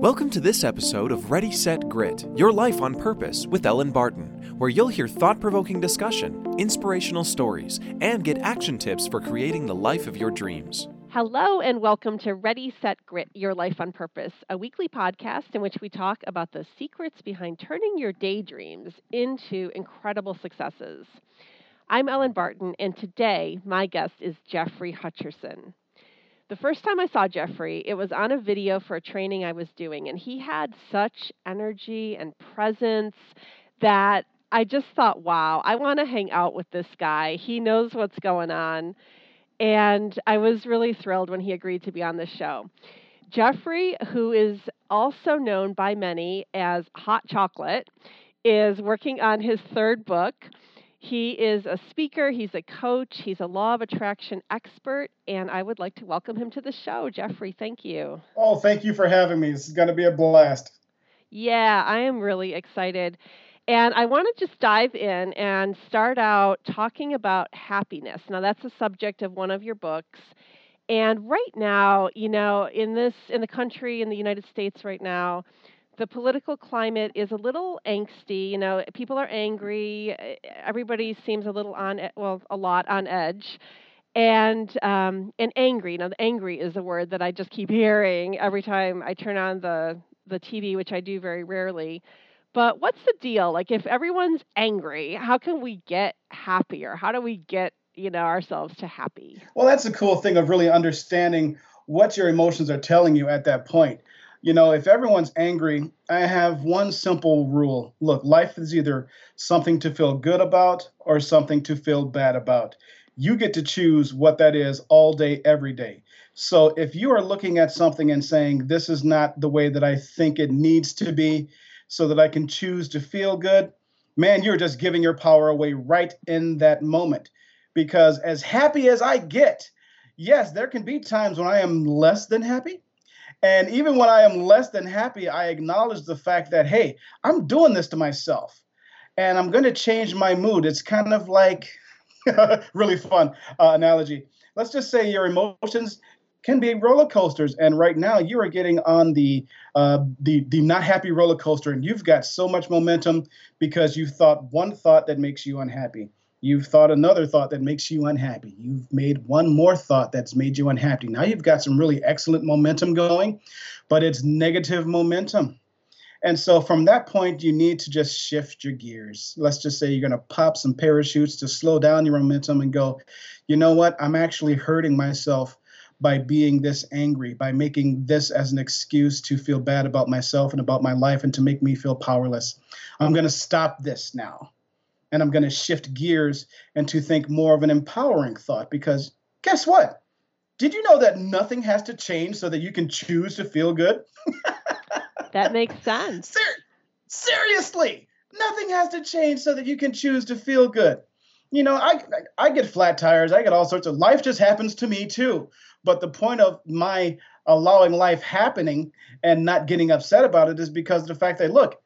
Welcome to this episode of Ready, Set, Grit Your Life on Purpose with Elin Barton, where you'll hear thought provoking discussion, inspirational stories, and get action tips for creating the life of your dreams. Hello, and welcome to Ready, Set, Grit Your Life on Purpose, a weekly podcast in which we talk about the secrets behind turning your daydreams into incredible successes. I'm Elin Barton, and today my guest is Jeoffrey Hutcherson. The first time I saw Jeoffrey, it was on a video for a training I was doing, and he had such energy and presence that I just thought, wow, I want to hang out with this guy. He knows what's going on. And I was really thrilled when he agreed to be on the show. Jeoffrey, who is also known by many as Hot Chocolate, is working on his third book. He is a speaker, he's a coach, he's a law of attraction expert, and I would like to welcome him to the show. Jeoffrey, thank you. Oh, thank you for having me. This is going to be a blast. Yeah, I am really excited. And I want to just dive in and start out talking about happiness. Now, that's the subject of one of your books. And right now, you know, in this in the country in the United States right now, the political climate is a little angsty. You know, people are angry. Everybody seems a little on, well, a lot on edge, and um, and angry. Now, the angry is a word that I just keep hearing every time I turn on the the TV, which I do very rarely. But what's the deal? Like, if everyone's angry, how can we get happier? How do we get you know ourselves to happy? Well, that's the cool thing of really understanding what your emotions are telling you at that point you know, if everyone's angry, I have one simple rule. Look, life is either something to feel good about or something to feel bad about. You get to choose what that is all day, every day. So if you are looking at something and saying, this is not the way that I think it needs to be, so that I can choose to feel good, man, you're just giving your power away right in that moment. Because as happy as I get, yes, there can be times when I am less than happy and even when I am less than happy, I acknowledge the fact that, hey, I'm doing this to myself and I'm going to change my mood. It's kind of like really fun uh, analogy. Let's just say your emotions can be roller coasters, and right now you are getting on the uh, the the not happy roller coaster, and you've got so much momentum because you've thought one thought that makes you unhappy. You've thought another thought that makes you unhappy. You've made one more thought that's made you unhappy. Now you've got some really excellent momentum going, but it's negative momentum. And so from that point, you need to just shift your gears. Let's just say you're going to pop some parachutes to slow down your momentum and go, you know what? I'm actually hurting myself by being this angry, by making this as an excuse to feel bad about myself and about my life and to make me feel powerless. I'm going to stop this now and I'm going to shift gears and to think more of an empowering thought because guess what? Did you know that nothing has to change so that you can choose to feel good? that makes sense. Ser- seriously, nothing has to change so that you can choose to feel good. You know, I I get flat tires, I get all sorts of life just happens to me too. But the point of my allowing life happening and not getting upset about it is because of the fact that look,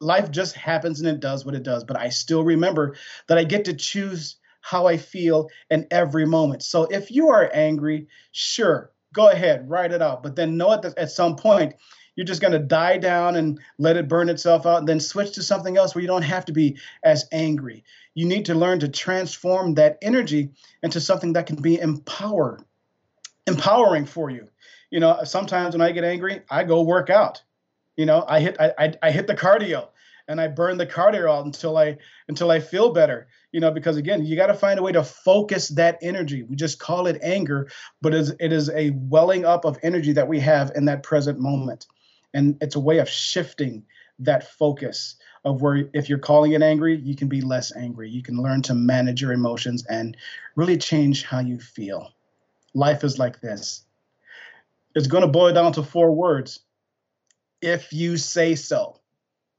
life just happens and it does what it does. But I still remember that I get to choose how I feel in every moment. So if you are angry, sure, go ahead, write it out. But then know that at some point, you're just going to die down and let it burn itself out and then switch to something else where you don't have to be as angry. You need to learn to transform that energy into something that can be empowered, empowering for you. You know, sometimes when I get angry, I go work out. You know, I hit I, I, I hit the cardio and I burn the cardio out until I until I feel better. You know, because again, you got to find a way to focus that energy. We just call it anger, but it is, it is a welling up of energy that we have in that present moment, and it's a way of shifting that focus of where if you're calling it angry, you can be less angry. You can learn to manage your emotions and really change how you feel. Life is like this. It's going to boil down to four words if you say so.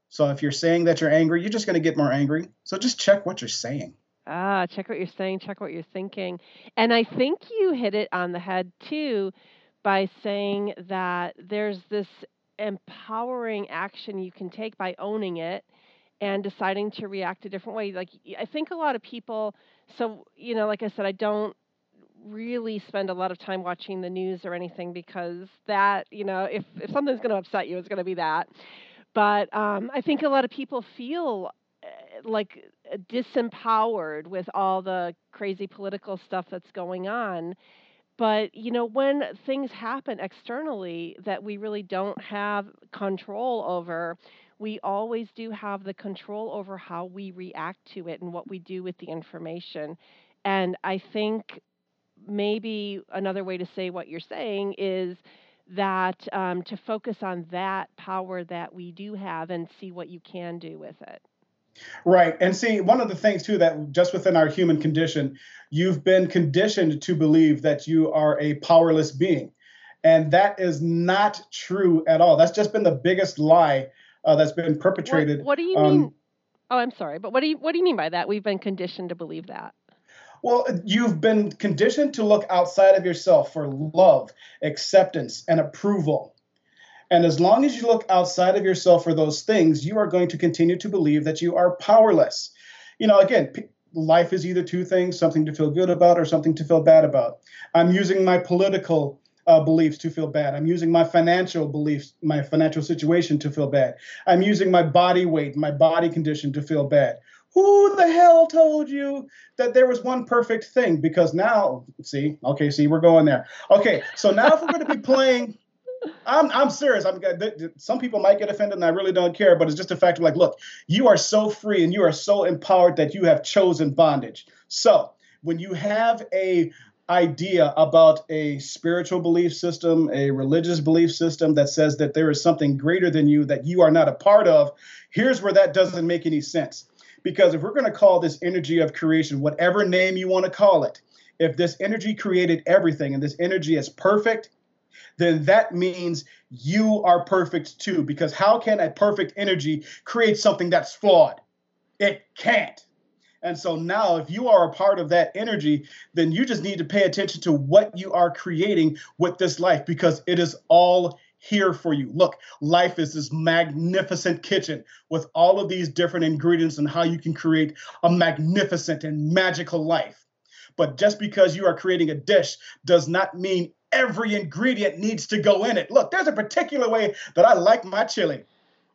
So if you're saying that you're angry, you're just going to get more angry. So just check what you're saying. Ah, check what you're saying, check what you're thinking. And I think you hit it on the head too by saying that there's this empowering action you can take by owning it and deciding to react a different way. Like I think a lot of people so you know, like I said I don't really spend a lot of time watching the news or anything because that, you know, if if something's going to upset you, it's going to be that. But um, I think a lot of people feel uh, like uh, disempowered with all the crazy political stuff that's going on. But you know, when things happen externally that we really don't have control over, we always do have the control over how we react to it and what we do with the information. And I think maybe another way to say what you're saying is that um, to focus on that power that we do have and see what you can do with it. Right. And see, one of the things, too, that just within our human condition, you've been conditioned to believe that you are a powerless being. And that is not true at all. That's just been the biggest lie uh, that's been perpetrated. What, what do you um, mean? Oh, I'm sorry, but what do you what do you mean by that? We've been conditioned to believe that. Well, you've been conditioned to look outside of yourself for love, acceptance, and approval. And as long as you look outside of yourself for those things, you are going to continue to believe that you are powerless. You know, again, life is either two things something to feel good about or something to feel bad about. I'm using my political uh, beliefs to feel bad. I'm using my financial beliefs, my financial situation to feel bad. I'm using my body weight, my body condition to feel bad. Who the hell told you that there was one perfect thing? Because now, see, okay, see, we're going there. Okay, so now if we're going to be playing, I'm I'm serious. I'm some people might get offended, and I really don't care. But it's just a fact of like, look, you are so free and you are so empowered that you have chosen bondage. So when you have a idea about a spiritual belief system, a religious belief system that says that there is something greater than you that you are not a part of, here's where that doesn't make any sense. Because if we're going to call this energy of creation, whatever name you want to call it, if this energy created everything and this energy is perfect, then that means you are perfect too. Because how can a perfect energy create something that's flawed? It can't. And so now, if you are a part of that energy, then you just need to pay attention to what you are creating with this life because it is all here for you. Look, life is this magnificent kitchen with all of these different ingredients and how you can create a magnificent and magical life. But just because you are creating a dish does not mean every ingredient needs to go in it. Look, there's a particular way that I like my chili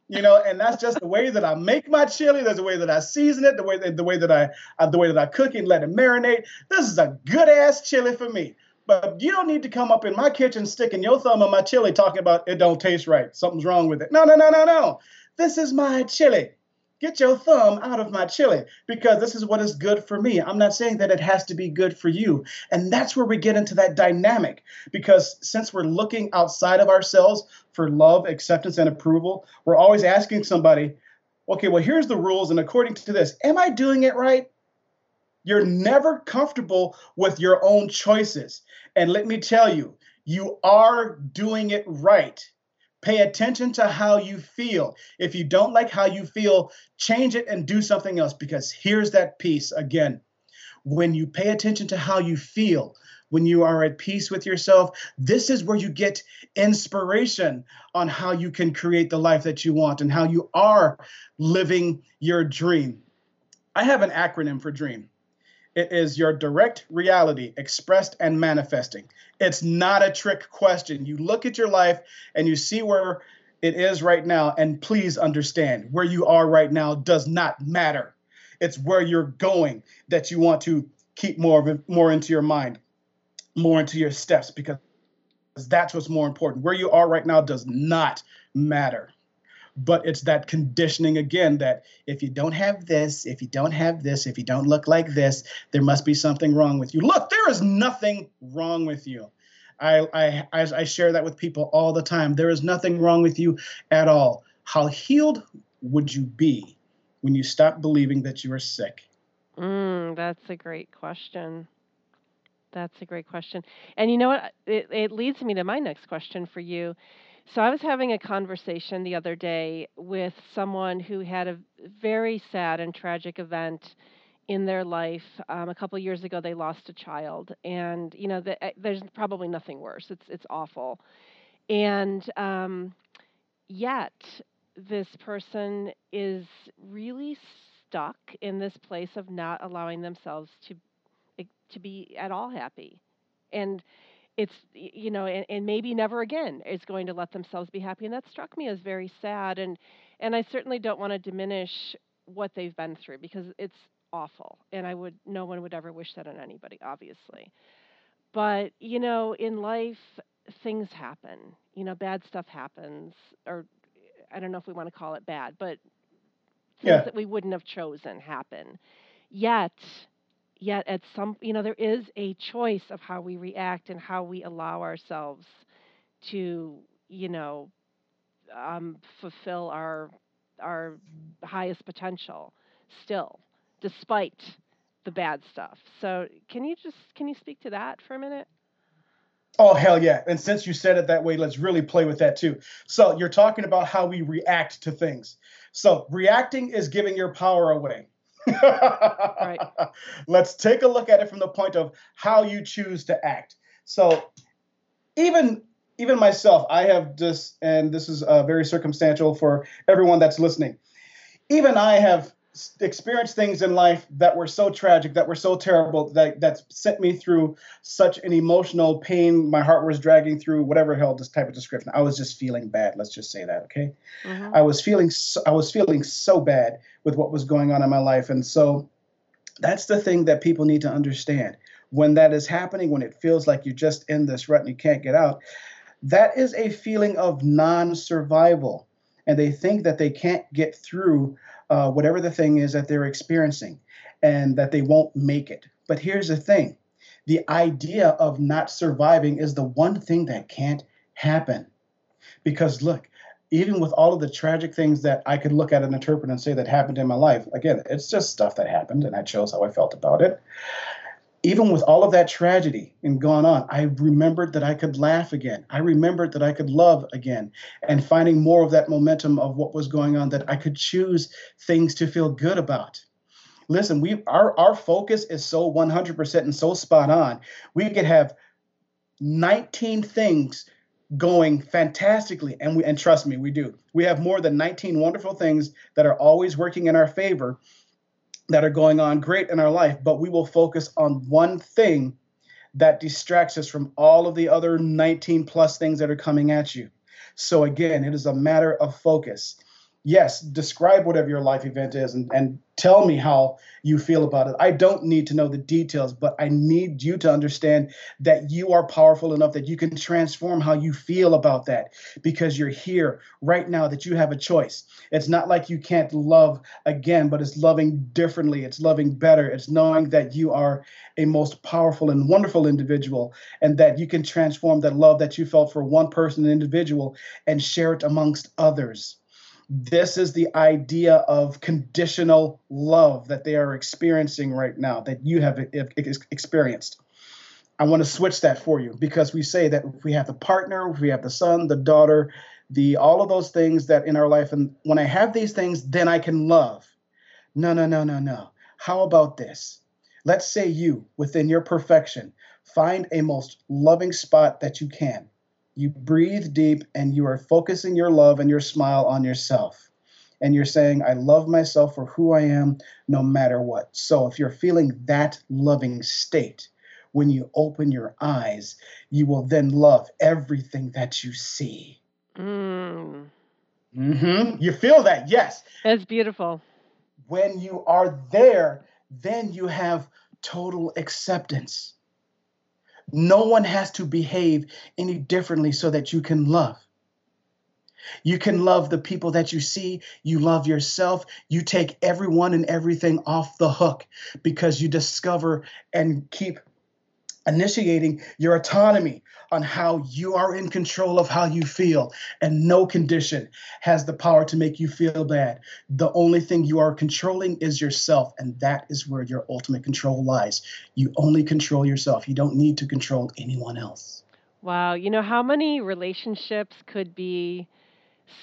you know, and that's just the way that I make my chili. There's the way that I season it, the way that the way that I uh, the way that I cook it and let it marinate. This is a good ass chili for me. But you don't need to come up in my kitchen sticking your thumb in my chili talking about it don't taste right. Something's wrong with it. No, no, no, no, no. This is my chili get your thumb out of my chili because this is what is good for me. I'm not saying that it has to be good for you. And that's where we get into that dynamic because since we're looking outside of ourselves for love, acceptance, and approval, we're always asking somebody, okay, well, here's the rules. And according to this, am I doing it right? You're never comfortable with your own choices. And let me tell you, you are doing it right Pay attention to how you feel. If you don't like how you feel, change it and do something else because here's that piece again. When you pay attention to how you feel, when you are at peace with yourself, this is where you get inspiration on how you can create the life that you want and how you are living your dream. I have an acronym for dream. It is your direct reality expressed and manifesting. It's not a trick question. You look at your life and you see where it is right now, and please understand where you are right now does not matter. It's where you're going that you want to keep more of it, more into your mind, more into your steps, because that's what's more important. Where you are right now does not matter but it's that conditioning again that if you don't have this, if you don't have this, if you don't look like this, there must be something wrong with you. Look, there is nothing wrong with you. I, I, I share that with people all the time. There is nothing wrong with you at all. How healed would you be when you stop believing that you are sick? Mm, that's a great question. That's a great question. And you know what? It, it leads me to my next question for you so I was having a conversation the other day with someone who had a very sad and tragic event in their life. Um, a couple years ago, they lost a child, and you know, the, eh, there's probably nothing worse. It's it's awful, and um, yet this person is really stuck in this place of not allowing themselves to eh, to be at all happy and it's you know and, and maybe never again is going to let themselves be happy and that struck me as very sad and and i certainly don't want to diminish what they've been through because it's awful and i would no one would ever wish that on anybody obviously but you know in life things happen you know bad stuff happens or i don't know if we want to call it bad but things Yeah. that we wouldn't have chosen happen yet yet at some you know there is a choice of how we react and how we allow ourselves to you know um, fulfill our our highest potential still despite the bad stuff so can you just can you speak to that for a minute Oh, hell yeah. And since you said it that way, let's really play with that too. So, you're talking about how we react to things. So, reacting is giving your power away. Let's take a look at it from the point of how you choose to act. So, even even myself, I have just, and this is uh, very circumstantial for everyone that's listening. Even I have experienced things in life that were so tragic, that were so terrible, that that sent me through such an emotional pain. My heart was dragging through whatever hell this type of description. I was just feeling bad. Let's just say that, okay? Mhm. I was feeling so, I was feeling so bad with what was going on in my life, and so that's the thing that people need to understand. When that is happening, when it feels like you're just in this rut and you can't get out, that is a feeling of non-survival, and they think that they can't get through uh, whatever the thing is that they're experiencing, and that they won't make it. But here's the thing: the idea of not surviving is the one thing that can't happen, because look even with all of the tragic things that I could look at and interpret and say that happened in my life, again, it's just stuff that happened and I chose how I felt about it. Even with all of that tragedy and gone on, I remembered that I could laugh again. I remembered that I could love again and finding more of that momentum of what was going on that I could choose things to feel good about. Listen, we our our focus is so 100% and so spot on. We could have 19 things going fantastically and we and trust me we do we have more than 19 wonderful things that are always working in our favor that are going on great in our life but we will focus on one thing that distracts us from all of the other 19 plus things that are coming at you. So again it is a matter of focus yes describe whatever your life event is and, and tell me how you feel about it. I don't need to know the details but i need you to understand that you are powerful enough that you can transform how you feel about that because you're here right now that you have a choice. It's not like you can't love again but it's loving differently. It's loving better. It's knowing that you are a most powerful and wonderful individual and that you can transform that love that you felt for one person an individual and share it amongst others this is the idea of conditional love that they are experiencing right now, that you have experienced. I want to switch that for you because we say that we have the partner, we have the son, the daughter, the all of those things that in our life, and when I have these things, then I can love. No, no, no, no, no. How about this? Let's say you, within your perfection, find a most loving spot that you can. You breathe deep and you are focusing your love and your smile on yourself. And you're saying, I love myself for who I am no matter what. So if you're feeling that loving state, when you open your eyes, you will then love everything that you see. mm, Mm-hmm. You feel that? Yes. that's beautiful When you are there, then you have total acceptance. No one has to behave any differently so that you can love. You can love the people that you see. You love yourself. You take everyone and everything off the hook because you discover and keep initiating your autonomy on how you are in control of how you feel. And no condition has the power to make you feel bad. The only thing you are controlling is yourself. And that is where your ultimate control lies. You only control yourself. You don't need to control anyone else. wow you know how many relationships could be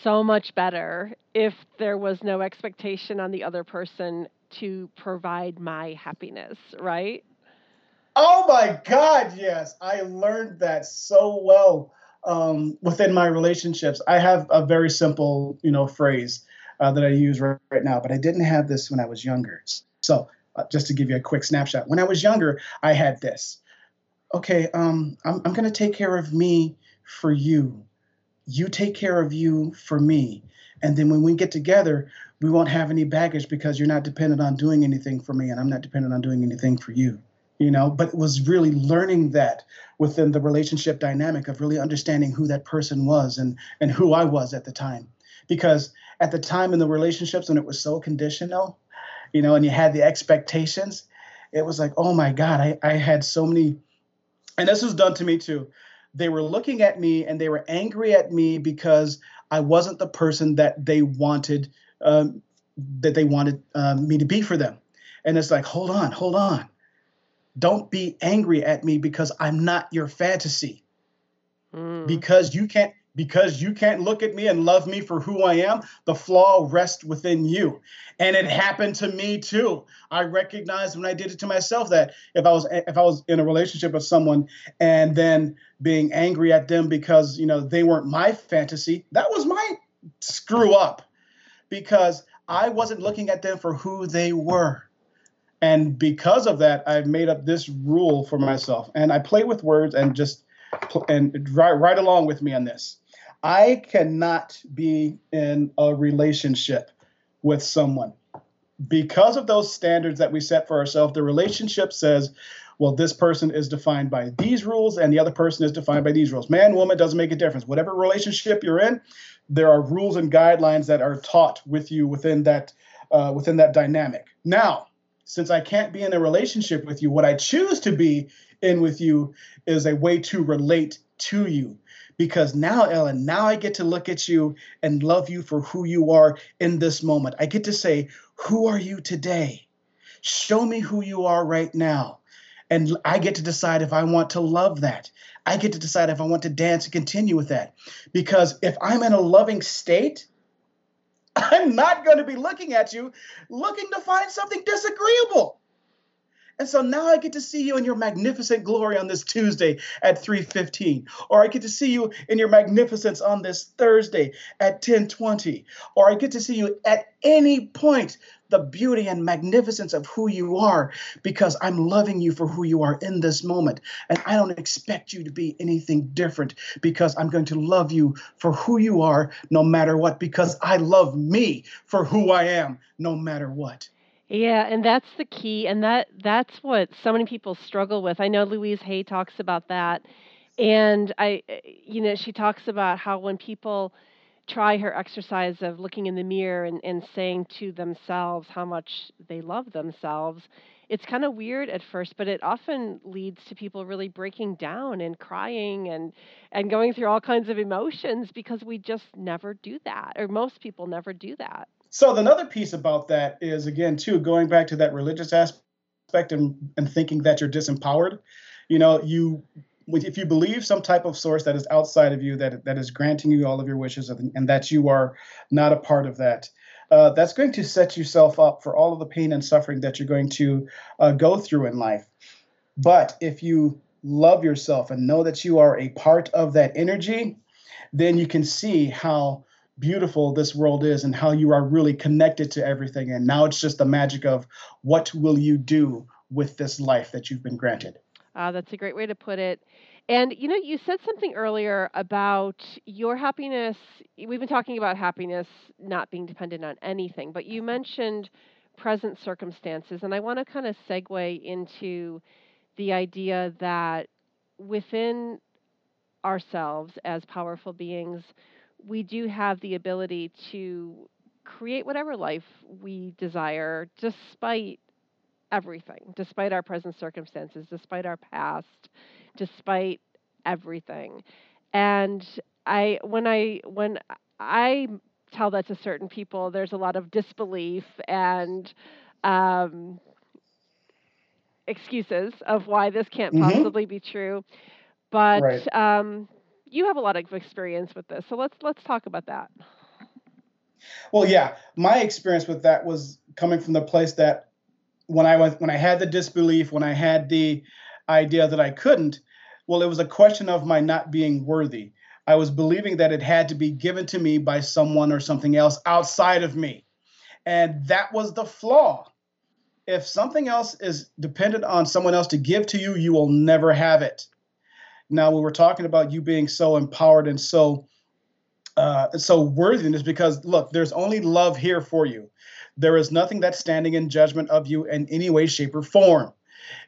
so much better if there was no expectation on the other person to provide my happiness right Oh my God, yes. I learned that so well um, within my relationships. I have a very simple, you know, phrase uh, that I use right, right now, but I didn't have this when I was younger. So, uh, just to give you a quick snapshot, when I was younger, I had this. okay, um, I'm, I'm going to take care of me for you. You take care of you for me. And then when we get together, we won't have any baggage because you're not dependent on doing anything for me and I'm not dependent on doing anything for you. You know, but it was really learning that within the relationship dynamic of really understanding who that person was and and who I was at the time. Because at the time in the relationships when it was so conditional, you know, and you had the expectations, it was like, oh my God, I, I had so many and this was done to me too. They were looking at me and they were angry at me because I wasn't the person that they wanted um, that they wanted um, me to be for them. And it's like, hold on, hold on. Don't be angry at me because I'm not your fantasy. Mm. Because you can't because you can't look at me and love me for who I am, the flaw rests within you. And it happened to me too. I recognized when I did it to myself that if I was if I was in a relationship with someone and then being angry at them because, you know, they weren't my fantasy, that was my screw up because I wasn't looking at them for who they were. And because of that, I've made up this rule for myself. And I play with words and just and right, right along with me on this. I cannot be in a relationship with someone because of those standards that we set for ourselves. The relationship says, well, this person is defined by these rules and the other person is defined by these rules. Man, woman doesn't make a difference. Whatever relationship you're in, there are rules and guidelines that are taught with you within that uh, within that dynamic. Now, since I can't be in a relationship with you, what I choose to be in with you is a way to relate to you because now, Elin, now I get to look at you and love you for who you are in this moment. I get to say, Who are you today? Show me who you are right now. And I get to decide if I want to love that. I get to decide if I want to dance and continue with that. Because if I'm in a loving state, I'm not going to be looking at you looking to find something disagreeable. And so now I get to see you in your magnificent glory on this Tuesday at 3:15, or I get to see you in your magnificence on this Thursday at 10:20, or I get to see you at any point the beauty and magnificence of who you are because I'm loving you for who you are in this moment. And I don't expect you to be anything different because I'm going to love you for who you are no matter what because I love me for who I am no matter what. Yeah, and that's the key, and that that's what so many people struggle with. I know Louise Hay talks about that, and I, you know, she talks about how when people try her exercise of looking in the mirror and, and saying to themselves how much they love themselves, it's kind of weird at first, but it often leads to people really breaking down and crying and and going through all kinds of emotions because we just never do that, or most people never do that. So another piece about that is again too going back to that religious aspect and, and thinking that you're disempowered. You know, you if you believe some type of source that is outside of you that that is granting you all of your wishes and that you are not a part of that, uh, that's going to set yourself up for all of the pain and suffering that you're going to uh, go through in life. But if you love yourself and know that you are a part of that energy, then you can see how beautiful this world is and how you are really connected to everything. And now it's just the magic of what will you do with this life that you've been granted. Uh, that's a great way to put it. And you know, you said something earlier about your happiness. We've been talking about happiness not being dependent on anything, but you mentioned present circumstances. And I want to kind of segue into the idea that within ourselves as powerful beings, we do have the ability to create whatever life we desire despite everything, despite our present circumstances, despite our past, despite everything. And I when I when I tell that to certain people, there's a lot of disbelief and um, excuses of why this can't mm-hmm. possibly be true. But right. um, you have a lot of experience with this, so let's let's talk about that. Well, yeah, my experience with that was coming from the place that when I was when I had the disbelief, when I had the idea that I couldn't, well, it was a question of my not being worthy. I was believing that it had to be given to me by someone or something else outside of me. And that was the flaw. If something else is dependent on someone else to give to you, you will never have it Now, we were talking about you being so empowered and so uh, so worthiness because look, there's only love here for you. There is nothing that's standing in judgment of you in any way, shape, or form.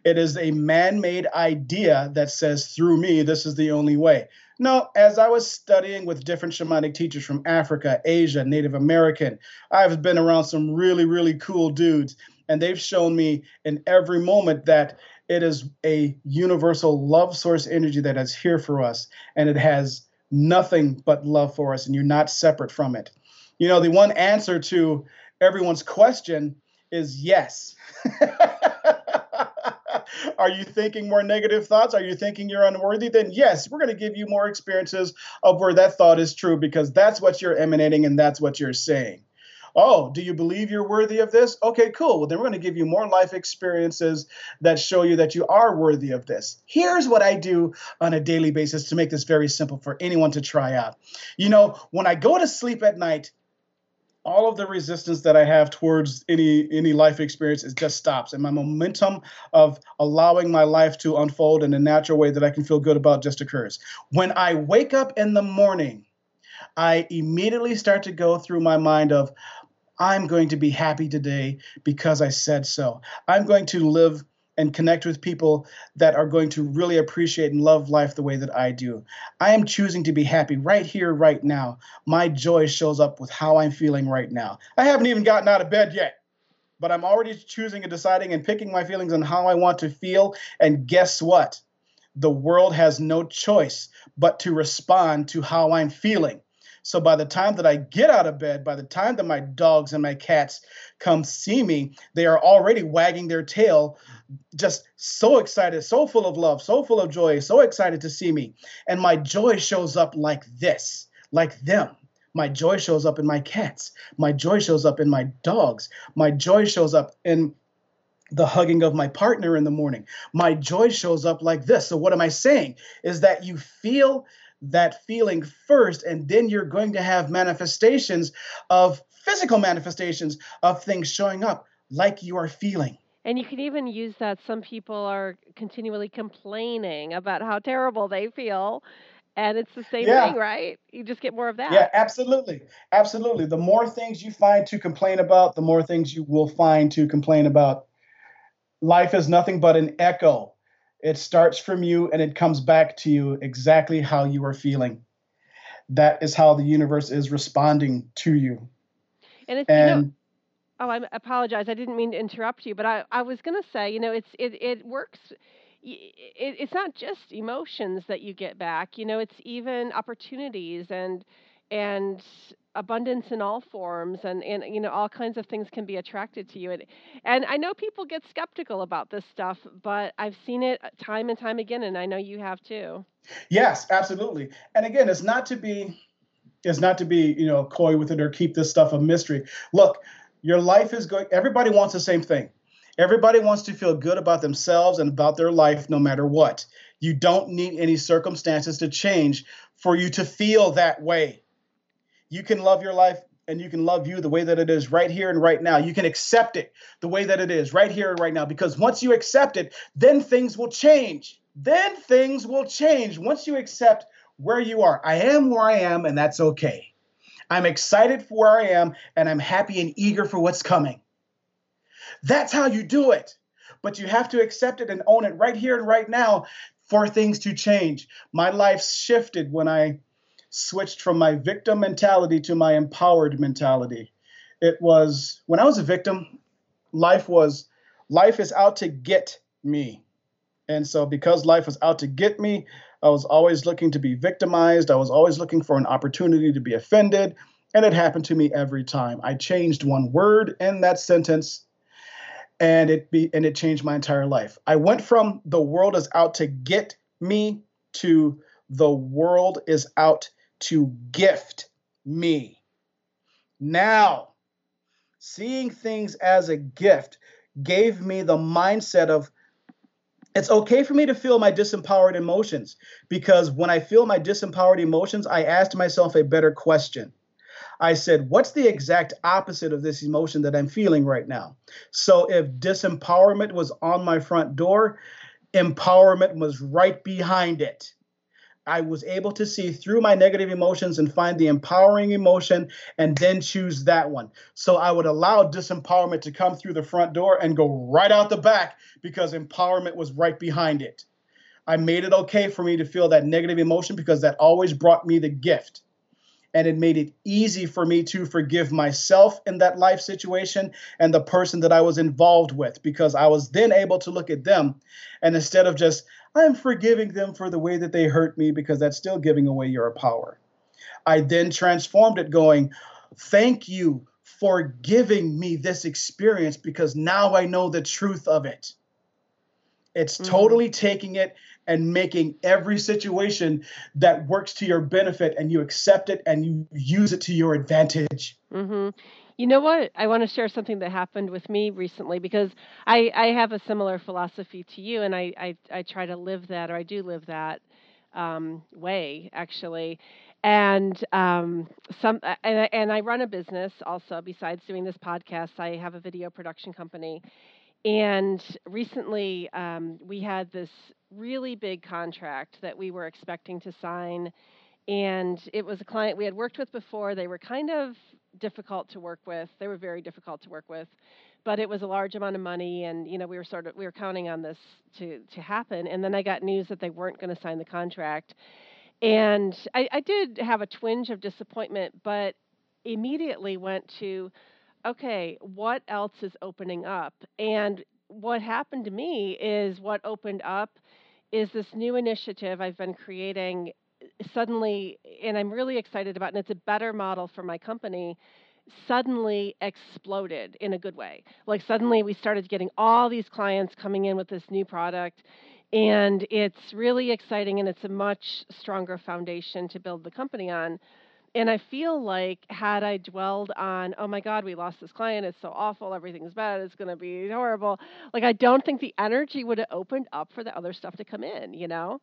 It is a man made idea that says, through me, this is the only way. No, as I was studying with different shamanic teachers from Africa, Asia, Native American, I've been around some really, really cool dudes, and they've shown me in every moment that it is a universal love source energy that is here for us, and it has nothing but love for us, and you're not separate from it. You know, the one answer to everyone's question is yes. Are you thinking more negative thoughts? Are you thinking you're unworthy? Then yes, we're going to give you more experiences of where that thought is true because that's what you're emanating and that's what you're saying. Oh, do you believe you're worthy of this? Okay, cool. Well, then we're going to give you more life experiences that show you that you are worthy of this. Here's what I do on a daily basis to make this very simple for anyone to try out. You know, when I go to sleep at night, all of the resistance that I have towards any any life experience it just stops, and my momentum of allowing my life to unfold in a natural way that I can feel good about just occurs. When I wake up in the morning, I immediately start to go through my mind of I'm going to be happy today because I said so. I'm going to live and connect with people that are going to really appreciate and love life the way that I do. I am choosing to be happy right here, right now. My joy shows up with how I'm feeling right now. I haven't even gotten out of bed yet, but I'm already choosing and deciding and picking my feelings on how I want to feel. And guess what? The world has no choice but to respond to how I'm feeling. So by the time that I get out of bed, by the time that my dogs and my cats come see me, they are already wagging their tail, just so excited, so full of love, so full of joy, so excited to see me. And my joy shows up like this, like them. My joy shows up in my cats. My joy shows up in my dogs. My joy shows up in the hugging of my partner in the morning. My joy shows up like this. So, what am I saying? Is that you feel that feeling first, and then you're going to have manifestations of physical manifestations of things showing up like you are feeling. And you can even use that. Some people are continually complaining about how terrible they feel. And it's the same Yeah. thing, right? You just get more of that. Yeah, absolutely. Absolutely. The more things you find to complain about, the more things you will find to complain about. Life is nothing but an echo. It starts from you and it comes back to you exactly how you are feeling. That is how the universe is responding to you. And it's, you know, oh, I apologize. I didn't mean to interrupt you, but I, I was going to say, you know, it's it it works. It, it's not just emotions that you get back. You know, it's even opportunities and and abundance in all forms and and you know all kinds of things can be attracted to you and and I know people get skeptical about this stuff but I've seen it uh, time and time again and I know you have too. yes, absolutely. And again, it's not to be it's not to be, you know, coy with it or keep this stuff a mystery. Look, your life is going everybody wants the same thing. Everybody wants to feel good about themselves and about their life no matter what. You don't need any circumstances to change for you to feel that way. You can love your life and you can love you the way that it is right here and right now. You can accept it the way that it is right here and right now because once you accept it, then things will change. Then things will change once you accept where you are. I am where I am, and that's okay. I'm excited for where I am, and I'm happy and eager for what's coming. That's how you do it. But you have to accept it and own it right here and right now for things to change. My life shifted when I switched from my victim mentality to my empowered mentality. It was when I was a victim, life was life is out to get me. And so because life was out to get me, I was always looking to be victimized. I was always looking for an opportunity to be offended, and it happened to me every time. I changed one word in that sentence and it be and it changed my entire life. I went from the world is out to get me to the world is out to gift me. Now, seeing things as a gift gave me the mindset of it's okay for me to feel my disempowered emotions because when I feel my disempowered emotions, I asked myself a better question. I said, What's the exact opposite of this emotion that I'm feeling right now? So if disempowerment was on my front door, empowerment was right behind it. I was able to see through my negative emotions and find the empowering emotion and then choose that one. So I would allow disempowerment to come through the front door and go right out the back because empowerment was right behind it. I made it okay for me to feel that negative emotion because that always brought me the gift and it made it easy for me to forgive myself in that life situation and the person that I was involved with because I was then able to look at them and instead of just I'm forgiving them for the way that they hurt me because that's still giving away your power. I then transformed it going, thank you for giving me this experience because now I know the truth of it. It's mm-hmm. totally taking it and making every situation that works to your benefit and you accept it and you use it to your advantage. Mm-hmm. You know what? I want to share something that happened with me recently because I, I have a similar philosophy to you, and I, I, I try to live that, or I do live that um, way actually. And um, some, and I, and I run a business also. Besides doing this podcast, I have a video production company, and recently, um, we had this really big contract that we were expecting to sign. And it was a client we had worked with before. They were kind of difficult to work with. They were very difficult to work with, but it was a large amount of money, and you know we were sort of we were counting on this to to happen. And then I got news that they weren't going to sign the contract, and I, I did have a twinge of disappointment, but immediately went to okay, what else is opening up? And what happened to me is what opened up is this new initiative I've been creating uh, suddenly, and I'm really excited about, and it's a better model for my company. Suddenly exploded in a good way. Like, suddenly we started getting all these clients coming in with this new product, and it's really exciting, and it's a much stronger foundation to build the company on and I feel like had I dwelled on, oh my God, we lost this client, it's so awful, everything's bad, it's going to be horrible. Like I don't think the energy would have opened up for the other stuff to come in, you know?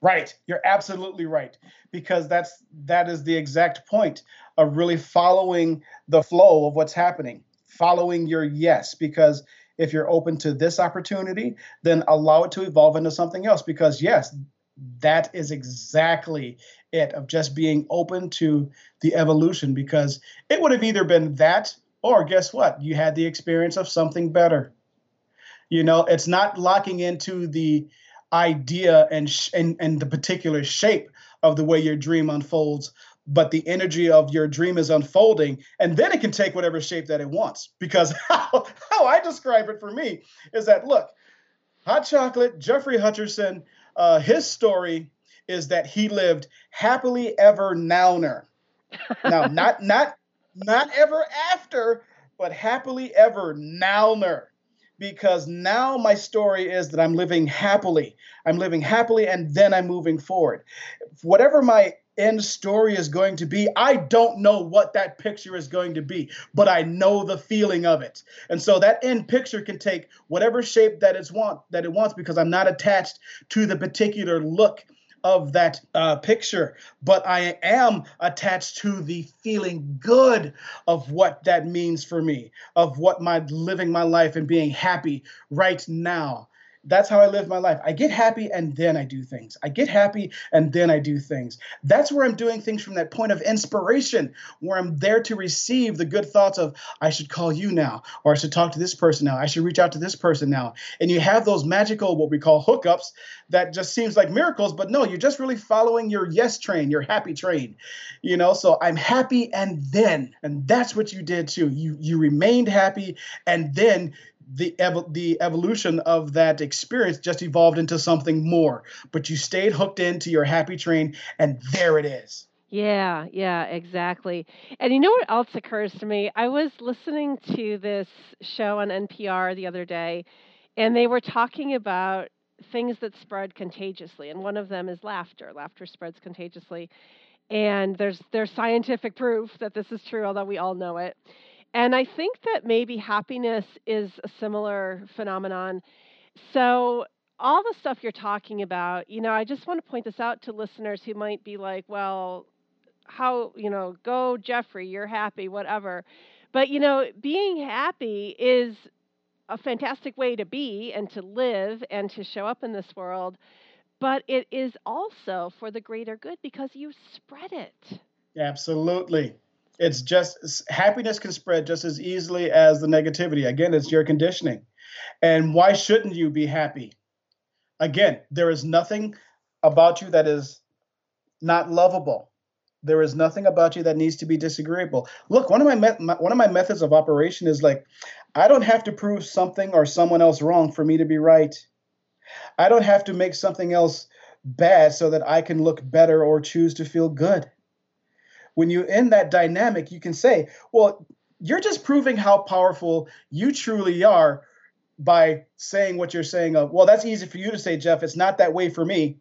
Right. You're absolutely right because that's that is the exact point of really following the flow of what's happening, following your yes because if you're open to this opportunity, then allow it to evolve into something else because yes, that is exactly it of just being open to the evolution because it would have either been that or guess what? You had the experience of something better. You know it's not locking into the idea and sh- and, and the particular shape of the way your dream unfolds but the energy of your dream is unfolding and then it can take whatever shape that it wants because how, how i describe it for me is that look hot chocolate jeoffrey hutcherson uh, his story is that he lived happily ever nowner. now, not not not ever after, but happily ever nowner. Because now my story is that I'm living happily. I'm living happily and then I'm moving forward. Whatever my end story is going to be. I don't know what that picture is going to be, but I know the feeling of it. And so that end picture can take whatever shape that it's want that it wants because I'm not attached to the particular look of that uh, picture, but I am attached to the feeling good of what that means for me, of what my living my life and being happy right now that's how I live my life. I get happy and then I do things. I get happy and then I do things. That's where I'm doing things from that point of inspiration, where I'm there to receive the good thoughts of, I should call you now, or I should talk to this person now, I should reach out to this person now. And you have those magical, what we call hookups, that just seems like miracles, but no, you're just really following your yes train, your happy train. You know, so I'm happy and then, and that's what you did too. You you remained happy and then the ev- the evolution of that experience just evolved into something more. But you stayed hooked into your happy train, and there it is. Yeah, yeah, exactly. And you know what else occurs to me? I was listening to this show on NPR the other day, and they were talking about things that spread contagiously, and one of them is laughter. Laughter spreads contagiously, and there's there's scientific proof that this is true, although we all know it. And I think that maybe happiness is a similar phenomenon. So, all the stuff you're talking about, you know, I just want to point this out to listeners who might be like, well, how, you know, go Jeoffrey, you're happy, whatever. But, you know, being happy is a fantastic way to be and to live and to show up in this world. but it is also for the greater good because you spread it. Absolutely. It's just happiness can spread just as easily as the negativity. Again, it's your conditioning. And why shouldn't you be happy? Again, there is nothing about you that is not lovable. There is nothing about you that needs to be disagreeable. Look, one of my, me- my, one of my methods of operation is like I don't have to prove something or someone else wrong for me to be right. I don't have to make something else bad so that I can look better or choose to feel good. When you're in that dynamic, you can say, well, you're just proving how powerful you truly are by saying what you're saying of, well, that's easy for you to say, Jeff. It's not that way for me.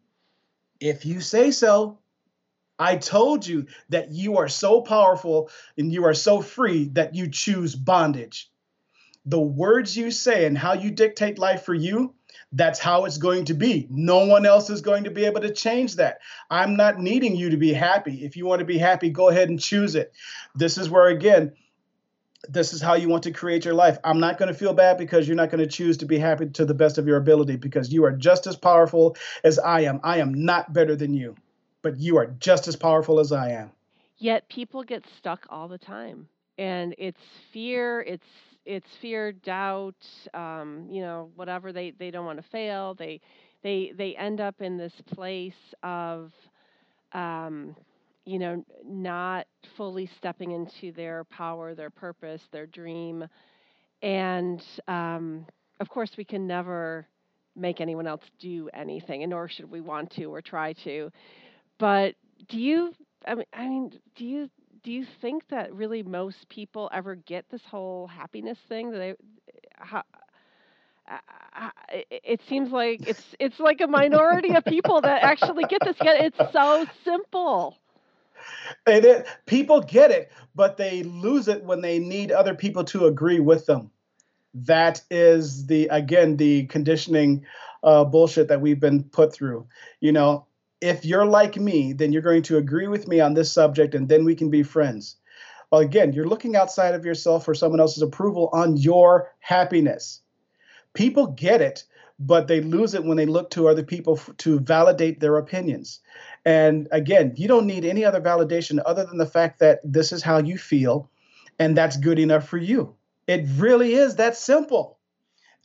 If you say so, I told you that you are so powerful and you are so free that you choose bondage. The words you say and how you dictate life for you, that's how it's going to be. No one else is going to be able to change that. I'm not needing you to be happy. If you want to be happy, go ahead and choose it. This is where, again, this is how you want to create your life. I'm not going to feel bad because you're not going to choose to be happy to the best of your ability because you are just as powerful as I am. I am not better than you, but you are just as powerful as I am. Yet people get stuck all the time. And it's fear, it's it's fear, doubt, um, you know, whatever they, they don't want to fail. They they they end up in this place of um, you know, not fully stepping into their power, their purpose, their dream. And um, of course, we can never make anyone else do anything, and nor should we want to or try to. But do you? I mean, I mean, do you do you think that really most people ever get this whole happiness thing? That they, how, it seems like it's it's like a minority of people that actually get this. Yet it's so simple and it, people get it, but they lose it when they need other people to agree with them. That is the again the conditioning uh, bullshit that we've been put through. You know, if you're like me, then you're going to agree with me on this subject, and then we can be friends. Well, again, you're looking outside of yourself for someone else's approval on your happiness. People get it, but they lose it when they look to other people f- to validate their opinions. And again, you don't need any other validation other than the fact that this is how you feel and that's good enough for you. It really is that simple.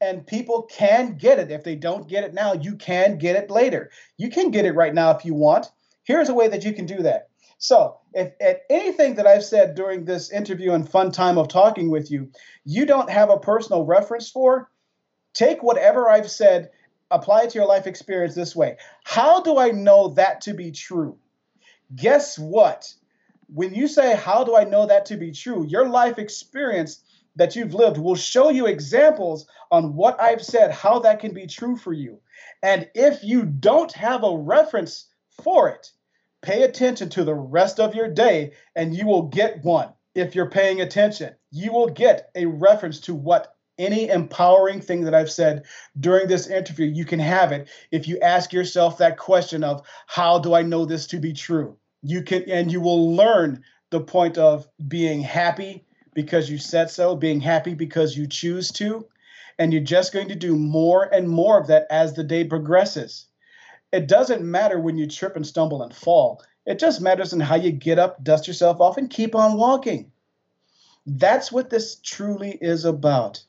And people can get it. If they don't get it now, you can get it later. You can get it right now if you want. Here's a way that you can do that. So, if at anything that I've said during this interview and fun time of talking with you, you don't have a personal reference for, take whatever I've said apply it to your life experience this way How do I know that to be true? Guess what? When you say, How do I know that to be true? your life experience that you've lived will show you examples on what I've said, how that can be true for you. And if you don't have a reference for it, pay attention to the rest of your day and you will get one. If you're paying attention, you will get a reference to what any empowering thing that I've said during this interview, you can have it if you ask yourself that question of how do I know this to be true? You can and you will learn the point of being happy because you said so, being happy because you choose to, and you're just going to do more and more of that as the day progresses. It doesn't matter when you trip and stumble and fall. It just matters in how you get up, dust yourself off, and keep on walking. That's what this truly is about.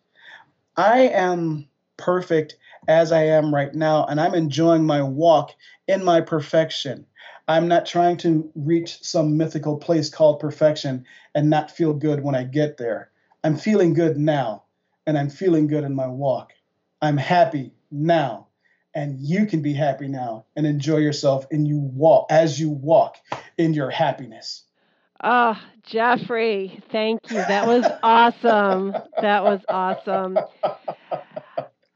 I am perfect as I am right now, and I'm enjoying my walk in my perfection. I'm not trying to reach some mythical place called perfection and not feel good when I get there. I'm feeling good now, and I'm feeling good in my walk. I'm happy now, and you can be happy now and enjoy yourself and you walk as you walk in your happiness. Ah, oh, Jeoffrey, thank you. That was awesome. That was awesome.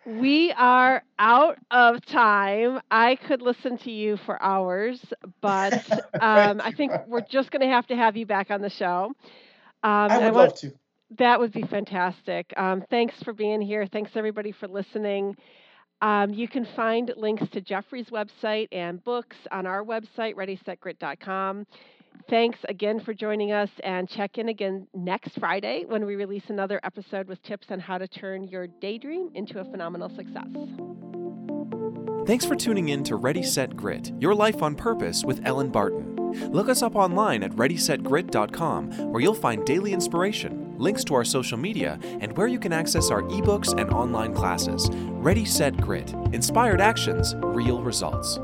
We are out of time. I could listen to you for hours, but um, I think we're just going to have to have you back on the show. Um, I would I want, love to. That would be fantastic. Um, thanks for being here. Thanks everybody for listening. Um, you can find links to Jeoffrey's website and books on our website, readysetgrit.com. Thanks again for joining us and check in again next Friday when we release another episode with tips on how to turn your daydream into a phenomenal success. Thanks for tuning in to Ready Set Grit Your Life on Purpose with Elin Barton. Look us up online at ReadySetGrit.com, where you'll find daily inspiration, links to our social media, and where you can access our ebooks and online classes. Ready Set Grit Inspired Actions, Real Results.